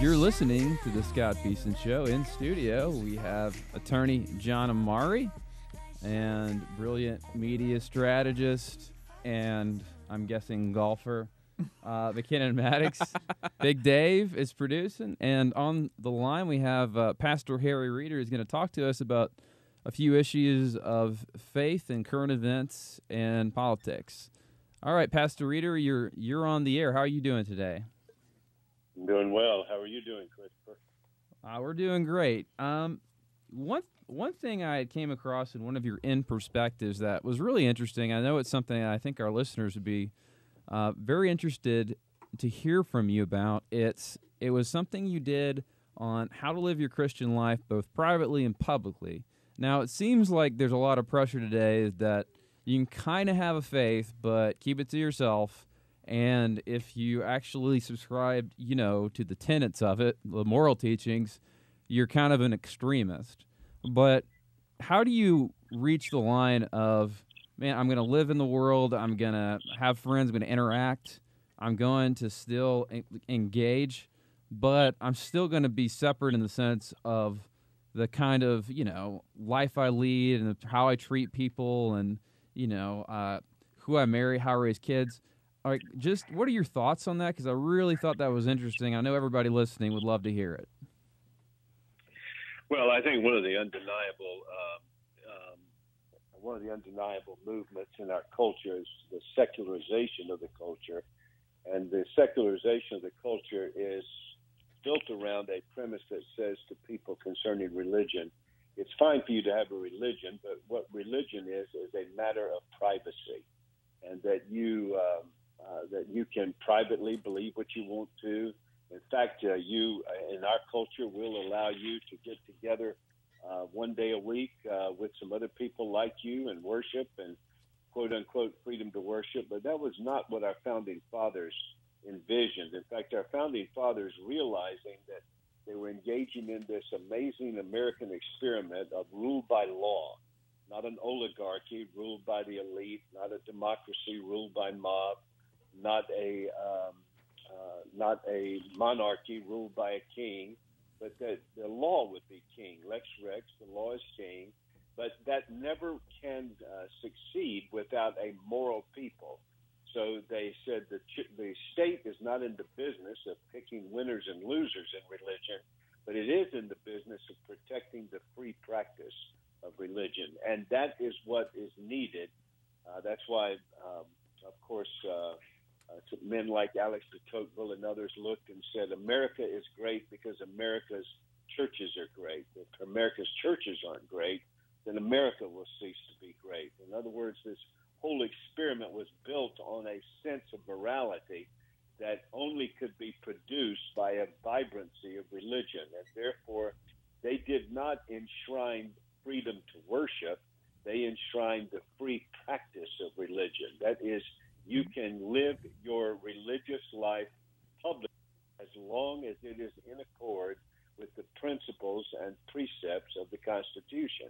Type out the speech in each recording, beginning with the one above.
You're listening to the Scott Beason Show. In studio, we have attorney John Amari and brilliant media strategist and I'm guessing golfer uh, McKinnon Maddox. Big Dave is producing. And on the line, we have uh, Pastor Harry Reeder who's going to talk to us about a few issues of faith and current events and politics. All right, Pastor Reeder, you're you're on the air. How are you doing today? I'm doing well. How are you doing, Christopher? Uh, we're doing great. Um, one one thing I came across in one of your in perspectives that was really interesting. I know it's something I think our listeners would be uh, very interested to hear from you about. It's it was something you did on how to live your Christian life both privately and publicly. Now it seems like there's a lot of pressure today that you can kind of have a faith, but keep it to yourself and if you actually subscribe, you know, to the tenets of it, the moral teachings, you're kind of an extremist. But how do you reach the line of, man, I'm going to live in the world, I'm going to have friends, I'm going to interact, I'm going to still engage, but I'm still going to be separate in the sense of the kind of, you know, life I lead and how I treat people and, you know, uh, who I marry, how I raise kids all right, just what are your thoughts on that? Because I really thought that was interesting. I know everybody listening would love to hear it. Well, I think one of the undeniable um, um, one of the undeniable movements in our culture is the secularization of the culture, and the secularization of the culture is built around a premise that says to people concerning religion, it's fine for you to have a religion, but what religion is is a matter of privacy, and that you um, that you can privately believe what you want to. In fact, uh, you uh, in our culture will allow you to get together uh, one day a week uh, with some other people like you and worship and quote unquote freedom to worship. But that was not what our founding fathers envisioned. In fact, our founding fathers realizing that they were engaging in this amazing American experiment of rule by law, not an oligarchy ruled by the elite, not a democracy ruled by mob, not a um, uh, not a monarchy ruled by a king, but that the law would be king. Lex Rex, the law is king, but that never can uh, succeed without a moral people. So they said the the state is not in the business of picking winners and losers in religion, but it is in the business of protecting the free practice of religion, and that is what is needed. Uh, that's why, um, of course, uh, uh, men like Alex de Tocqueville and others looked and said, America is great because America's churches are great. If America's churches aren't great, then America will cease to be great. In other words, this whole experiment was built on a sense of morality that only could be produced by a vibrancy of religion. And therefore, they did not enshrine freedom to worship, they enshrined the free practice of religion. That is, you can live your religious life publicly as long as it is in accord with the principles and precepts of the Constitution.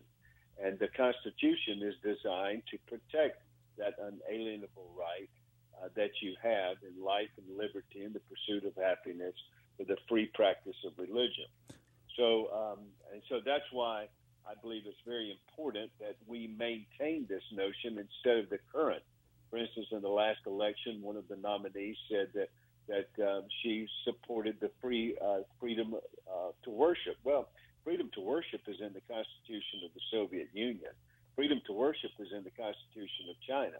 And the Constitution is designed to protect that unalienable right uh, that you have in life and liberty and the pursuit of happiness for the free practice of religion. So, um, and so that's why I believe it's very important that we maintain this notion instead of the current for instance, in the last election, one of the nominees said that that um, she supported the free uh, freedom uh, to worship. Well, freedom to worship is in the Constitution of the Soviet Union. Freedom to worship is in the Constitution of China,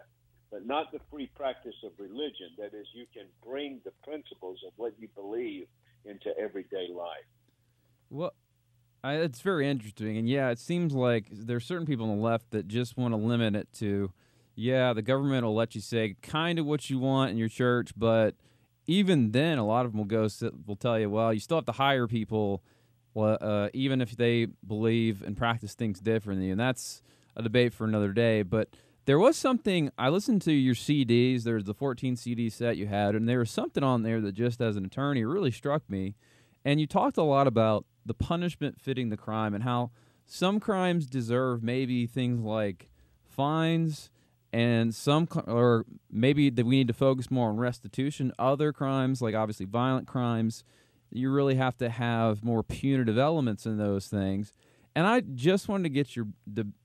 but not the free practice of religion. That is, you can bring the principles of what you believe into everyday life. Well, I, it's very interesting, and yeah, it seems like there's certain people on the left that just want to limit it to yeah, the government will let you say kind of what you want in your church, but even then, a lot of them will go will tell you, well, you still have to hire people, uh, even if they believe and practice things differently, and that's a debate for another day. But there was something I listened to your CDs. There's the 14 CD set you had, and there was something on there that just as an attorney really struck me. And you talked a lot about the punishment fitting the crime and how some crimes deserve maybe things like fines and some or maybe that we need to focus more on restitution other crimes like obviously violent crimes you really have to have more punitive elements in those things. And I just wanted to get your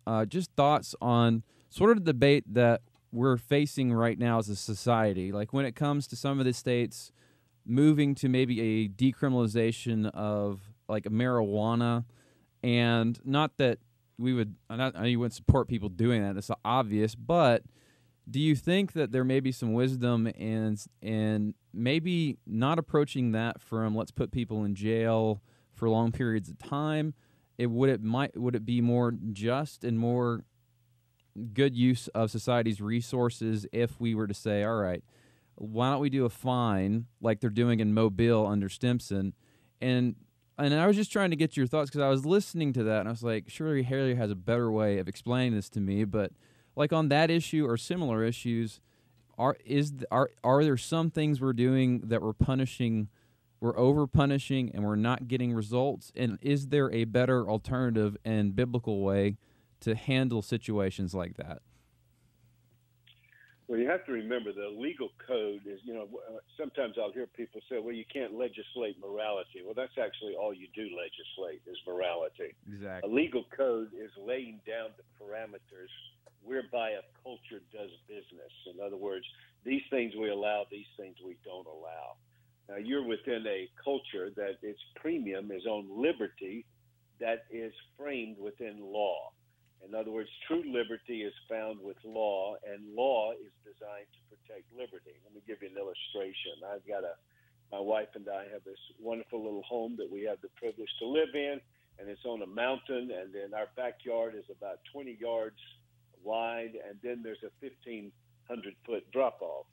uh, just thoughts on sort of the debate that we're facing right now as a society. Like when it comes to some of the states moving to maybe a decriminalization of like marijuana, and not that we would, not, I wouldn't support people doing that. It's obvious, but do you think that there may be some wisdom and and maybe not approaching that from let's put people in jail for long periods of time? It would it might would it be more just and more good use of society's resources if we were to say, all right, why don't we do a fine like they're doing in Mobile under Stimpson? And and I was just trying to get your thoughts because I was listening to that and I was like, surely Harry has a better way of explaining this to me. But like on that issue or similar issues, are is are are there some things we're doing that we're punishing, we're over punishing, and we're not getting results? And is there a better alternative and biblical way to handle situations like that? Well, you have to remember the legal code is, you know, uh, sometimes I'll hear people say, well, you can't legislate morality. Well, that's actually all you do legislate is morality. Exactly. A legal code is laying down the parameters whereby a culture does business. In other words, these things we allow, these things we don't allow. Now, you're within a culture that its premium is on liberty that is framed within law. In other words, true liberty is found with law, and law is designed to protect liberty. Let me give you an illustration. I've got a, my wife and I have this wonderful little home that we have the privilege to live in, and it's on a mountain, and then our backyard is about 20 yards wide, and then there's a 1,500 foot drop off.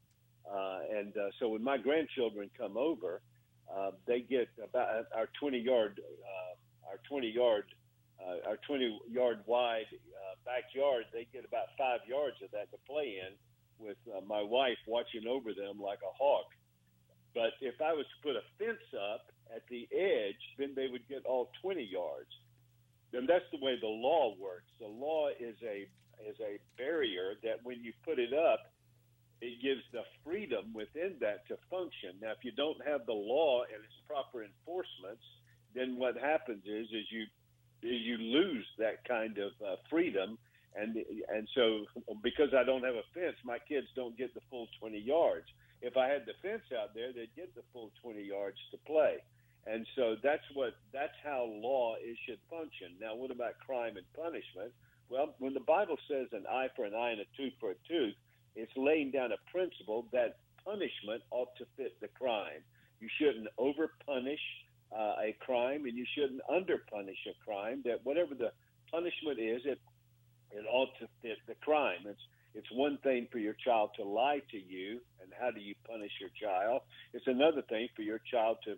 Uh, and uh, so when my grandchildren come over, uh, they get about our 20 yard, uh, our 20 yard uh, our 20 yard wide uh, backyard, they get about five yards of that to play in with uh, my wife watching over them like a hawk. But if I was to put a fence up at the edge, then they would get all 20 yards. And that's the way the law works. The law is a is a barrier that when you put it up, it gives the freedom within that to function. Now, if you don't have the law and its proper enforcements, then what happens is is you you lose that kind of uh, freedom. And and so because I don't have a fence, my kids don't get the full 20 yards. If I had the fence out there, they'd get the full 20 yards to play. And so that's what that's how law is should function. Now, what about crime and punishment? Well, when the Bible says an eye for an eye and a tooth for a tooth, it's laying down a principle that punishment ought to fit the crime. You shouldn't over punish uh, a crime, and you shouldn't underpunish a crime. That whatever the punishment is, it it ought to fit the crime. It's it's one thing for your child to lie to you, and how do you punish your child? It's another thing for your child to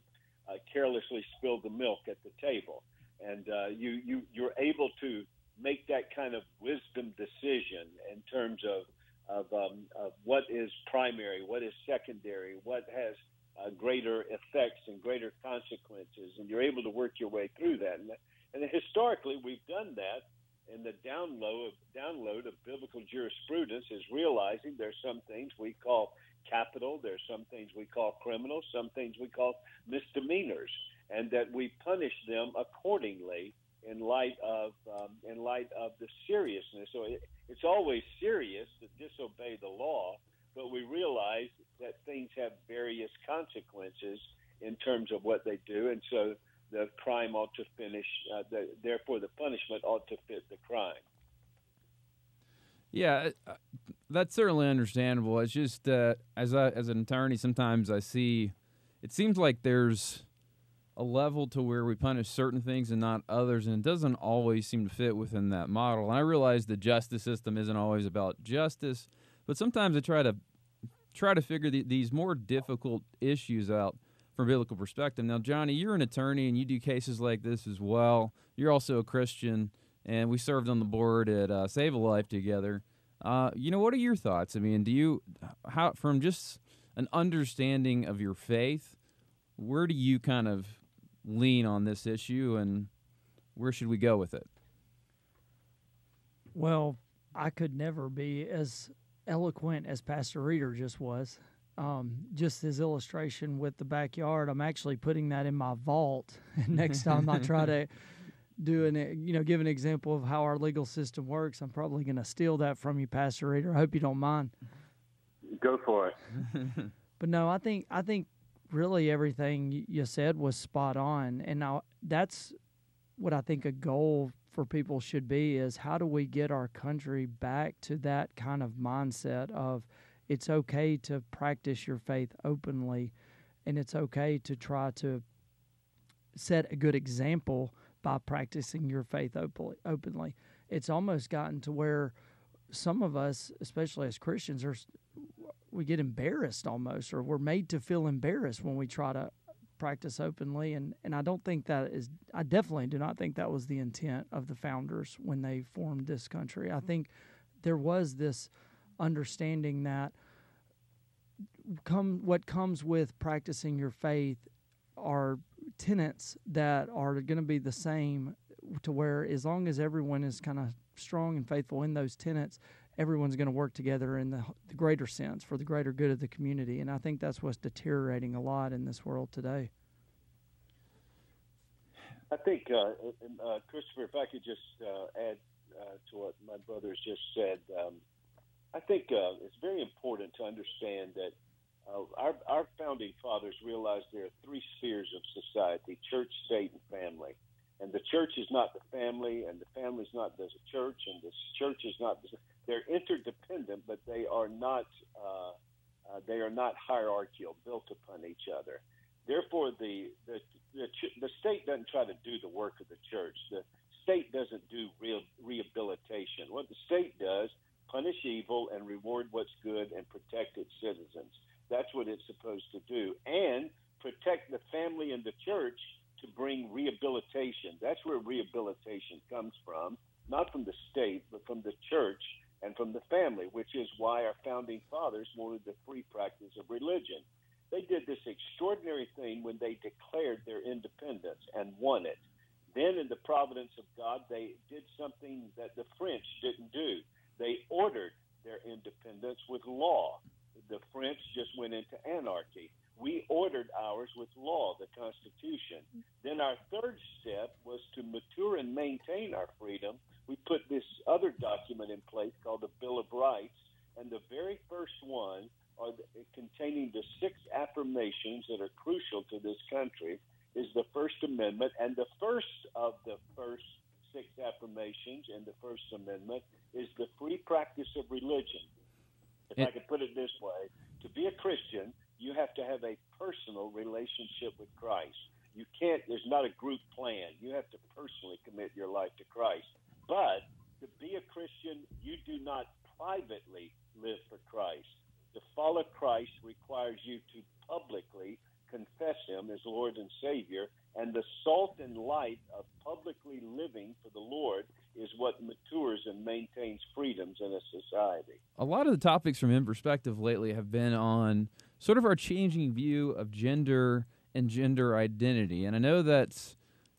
uh, carelessly spill the milk at the table, and uh, you you you're able to make that kind of wisdom decision in terms of of, um, of what is primary, what is secondary, what has uh, greater effects and greater consequences, and you're able to work your way through that. And, and historically, we've done that. And the download of, download of biblical jurisprudence is realizing there's some things we call capital, there's some things we call criminal, some things we call misdemeanors, and that we punish them accordingly in light of um, in light of the seriousness. So it, it's always serious to disobey the law, but we realize that things have various consequences in terms of what they do, and so the crime ought to finish. Uh, the, therefore, the punishment ought to fit the crime. Yeah, uh, that's certainly understandable. It's just uh, as as an attorney, sometimes I see it seems like there's a level to where we punish certain things and not others, and it doesn't always seem to fit within that model. And I realize the justice system isn't always about justice, but sometimes I try to try to figure the, these more difficult issues out from biblical perspective. Now, Johnny, you're an attorney and you do cases like this as well. You're also a Christian, and we served on the board at uh, Save a Life together. Uh, you know, what are your thoughts? I mean, do you how from just an understanding of your faith, where do you kind of lean on this issue, and where should we go with it? Well, I could never be as eloquent as Pastor Reeder just was. um, just his illustration with the backyard. I'm actually putting that in my vault. And next time I try to do an, you know, give an example of how our legal system works, I'm probably going to steal that from you, Pastor Reeder. I hope you don't mind. Go for it. but no, I think I think really everything you said was spot on, and now that's what I think a goal for people should be is how do we get our country back to that kind of mindset of it's okay to practice your faith openly and it's okay to try to set a good example by practicing your faith openly. It's almost gotten to where some of us, especially as Christians, are we get embarrassed almost, or we're made to feel embarrassed when we try to practice openly and and I don't think that is I definitely do not think that was the intent of the founders when they formed this country. I mm-hmm. think there was this understanding that come what comes with practicing your faith are tenets that are going to be the same to where as long as everyone is kind of strong and faithful in those tenets everyone's going to work together in the, the, greater sense for the greater good of the community. And I think that's what's deteriorating a lot in this world today. I think, uh, uh, Christopher, if I could just uh, add uh, to what my brothers just said, um, I think uh, it's very important to understand that uh, our, our founding fathers realized there are three spheres of society church, state, and family and the church is not the family, and the family is not the church, and the church is not the. They're interdependent, but they are not. Uh, uh, they are not hierarchical, built upon each other. Therefore, the, the the the state doesn't try to do the work of the church. The state doesn't do real rehabilitation. What the state does punish evil and reward what's good and protect its citizens. That's what it's supposed to do, and protect the family and the church to bring rehabilitation. That's where rehabilitation comes from, not from the state, but from the church and from the family, which is why our founding fathers wanted the free practice of religion. They did this extraordinary thing when they declared their independence and won it. Then, in the providence of God, they did something that the French didn't do. They ordered their independence with law. The French just went into anarchy we ordered ours with law, the Constitution. Then our third step was to mature and maintain our freedom. We put this other document in place called the Bill of Rights, and the very first one are the, containing the six affirmations that are crucial to this country is the First Amendment, and the first of the first six affirmations in the First Amendment is the free practice of religion. If it, I could put it this way, to be a Christian you have to have a personal relationship with Christ. You can't, there's not a group plan. You have to personally commit your life to Christ. But to be a Christian, you do not privately live for Christ. To follow Christ requires you to publicly confess Him as Lord and Savior, and the salt and light of publicly living for the Lord is what matures and maintains freedoms in a society. A lot of the topics from In Perspective lately have been on sort of our changing view of gender and gender identity. And I know that's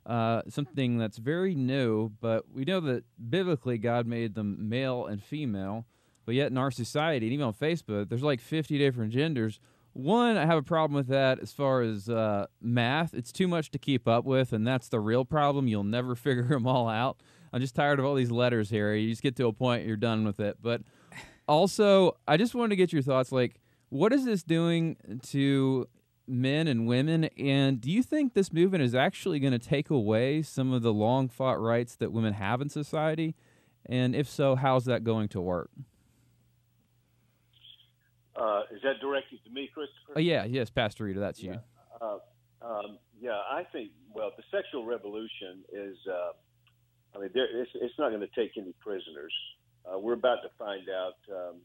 uh, something that's very new, but we know that biblically God made them male and female. But yet in our society, and even on Facebook, there's like 50 different genders. One, I have a problem with that as far as uh, math. It's too much to keep up with, and that's the real problem. You'll never figure them all out. I'm just tired of all these letters, Harry. You just get to a point, you're done with it. But also, I just wanted to get your thoughts. Like, what is this doing to men and women? And do you think this movement is actually going to take away some of the long fought rights that women have in society? And if so, how's that going to work? Uh, is that directed to me, Christopher? Oh, yeah, yes, Pastor Reeder, that's yeah. you. Uh, um, yeah, I think, well, the sexual revolution is, uh, I mean, there, it's, it's, not going to take any prisoners. Uh, we're about to find out, um,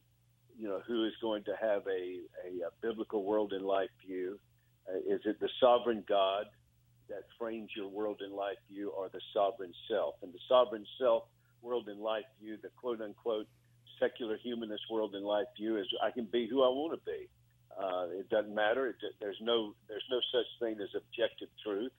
you know, who is going to have a, a, a biblical world in life view. Uh, is it the sovereign God that frames your world and life view or the sovereign self? And the sovereign self world and life view, the quote unquote secular humanist world and life view is I can be who I want to be. Uh, it doesn't matter. It, there's no there's no such thing as objective truth.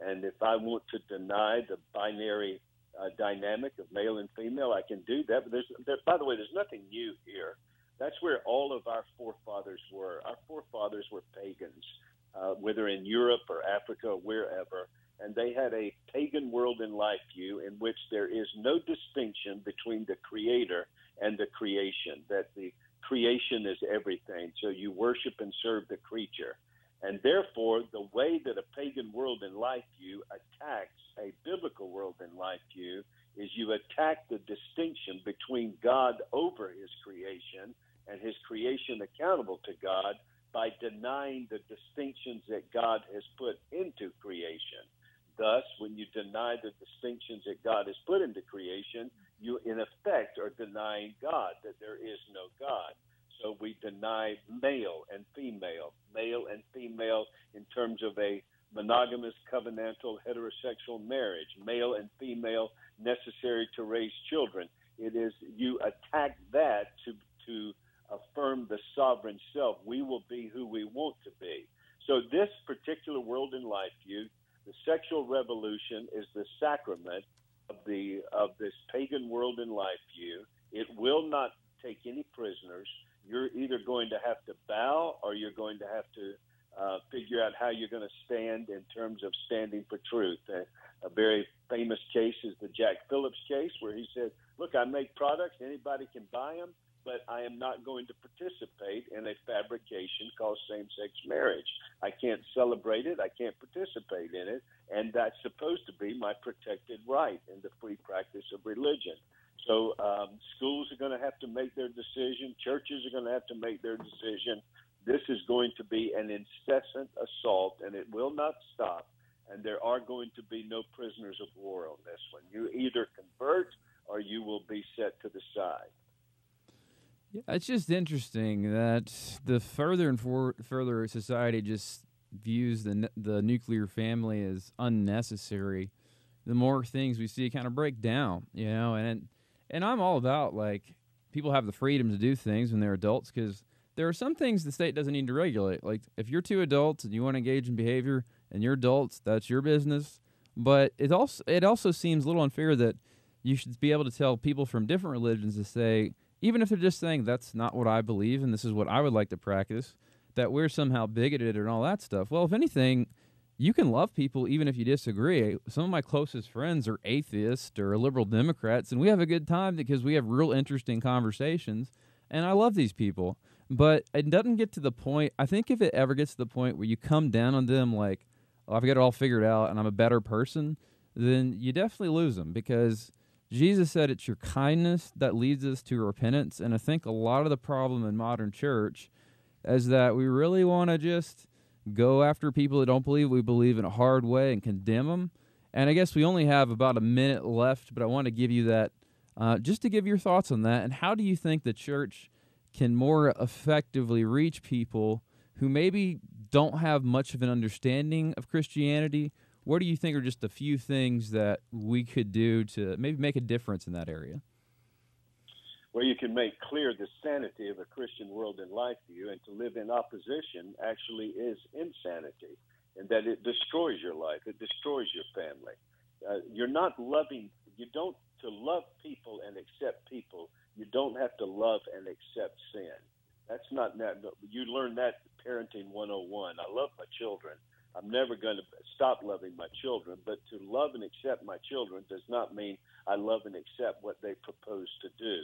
And if I want to deny the binary uh, dynamic of male and female, I can do that. But there's there, by the way, there's nothing new here. That's where all of our forefathers were. Our forefathers were pagans, uh, whether in Europe or Africa or wherever. And they had a pagan world in life view in which there is no distinction between the creator and the creation, that the creation is everything. So you worship and serve the creature. And therefore, the way that a pagan world in life view attacks a biblical world in life view is you attack the distinction between God over his creation and his creation accountable to God by denying the distinctions that God has put into creation. Thus, when you deny the distinctions that God has put into creation, you in effect are denying God, that there is no God. So we deny male and female, male and female in terms of a monogamous covenantal heterosexual marriage, male and female necessary to raise children. It is you attack that to to affirm the sovereign self. We will be who we want to be. So this particular world in life view, the sexual revolution is the sacrament of the of this pagan world in life view. It will not take any prisoners. You're either going to have to bow or you're going to have to uh, figure out how you're going to stand in terms of standing for truth. A very famous case is the Jack Phillips case, where he said, "Look, I make products; anybody can buy them, but I am not going to participate in a fabrication called same-sex marriage. I can't celebrate it; I can't participate in it, and that's supposed to be my protected right in the free practice of religion." So um, schools are going to have to make their decision. Churches are going to have to make their decision. This is going to be an incessant assault, and it will not stop. And there are going to be no prisoners of war on this one. You either convert or you will be set to the side. Yeah, it's just interesting that the further and for, further society just views the the nuclear family as unnecessary, the more things we see kind of break down, you know. And and I'm all about like people have the freedom to do things when they're adults because there are some things the state doesn't need to regulate. Like if you're two adults and you want to engage in behavior and you're adults, that's your business. But it also it also seems a little unfair that you should be able to tell people from different religions to say, even if they're just saying that's not what I believe and this is what I would like to practice, that we're somehow bigoted and all that stuff. Well, if anything, you can love people even if you disagree. Some of my closest friends are atheists or liberal Democrats, and we have a good time because we have real interesting conversations. And I love these people. But it doesn't get to the point, I think if it ever gets to the point where you come down on them like, oh, I've got it all figured out and I'm a better person, then you definitely lose them because Jesus said it's your kindness that leads us to repentance. And I think a lot of the problem in modern church is that we really want to just go after people that don't believe we believe in a hard way and condemn them. And I guess we only have about a minute left, but I want to give you that uh, just to give your thoughts on that. And how do you think the church can more effectively reach people who maybe don't have much of an understanding of Christianity? What do you think are just a few things that we could do to maybe make a difference in that area? Well, you can make clear the sanity of a Christian world and life view, and to live in opposition actually is insanity, and that it destroys your life, it destroys your family. Uh, you're not loving, you don't, to love people and accept people, you don't have to love and accept sin. That's not, that, you learn that parenting 101. I love my children. I'm never going to stop loving my children, but to love and accept my children does not mean I love and accept what they propose to do.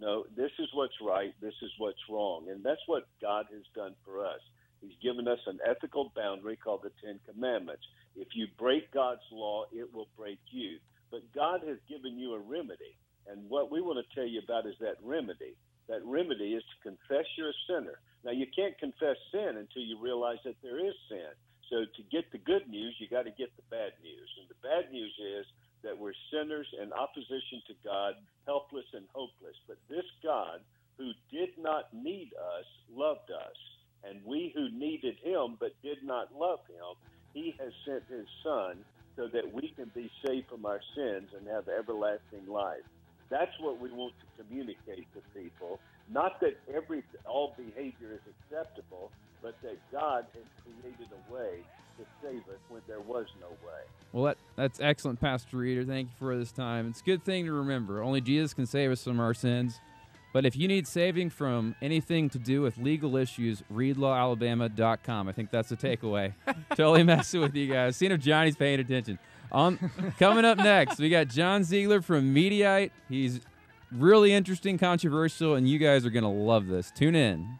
No, this is what's right, this is what's wrong. And that's what God has done for us. He's given us an ethical boundary called the Ten Commandments. If you break God's law, it will break you. But God has given you a remedy. And what we want to tell you about is that remedy. That remedy is to confess you're a sinner. Now, you can't confess sin until you realize that there is sin. So, to get the good news, you got to get the bad news. And the bad news is that we're sinners in opposition to God, helpless and hopeless. But this God, who did not need us, loved us. And we who needed him but did not love him, he has sent his Son so that we can be saved from our sins and have everlasting life. That's what we want to communicate to people. Not that every all behavior is acceptable, but that God has created a way to save us when there was no way. Well, that, that's excellent, Pastor Reeder. Thank you for this time. It's a good thing to remember. Only Jesus can save us from our sins. But if you need saving from anything to do with legal issues, readlawalabama.com. I think that's the takeaway. totally messing with you guys. Seeing if Johnny's paying attention. On coming up next, we got John Ziegler from Mediaite. He's really interesting, controversial, and you guys are going to love this. Tune in.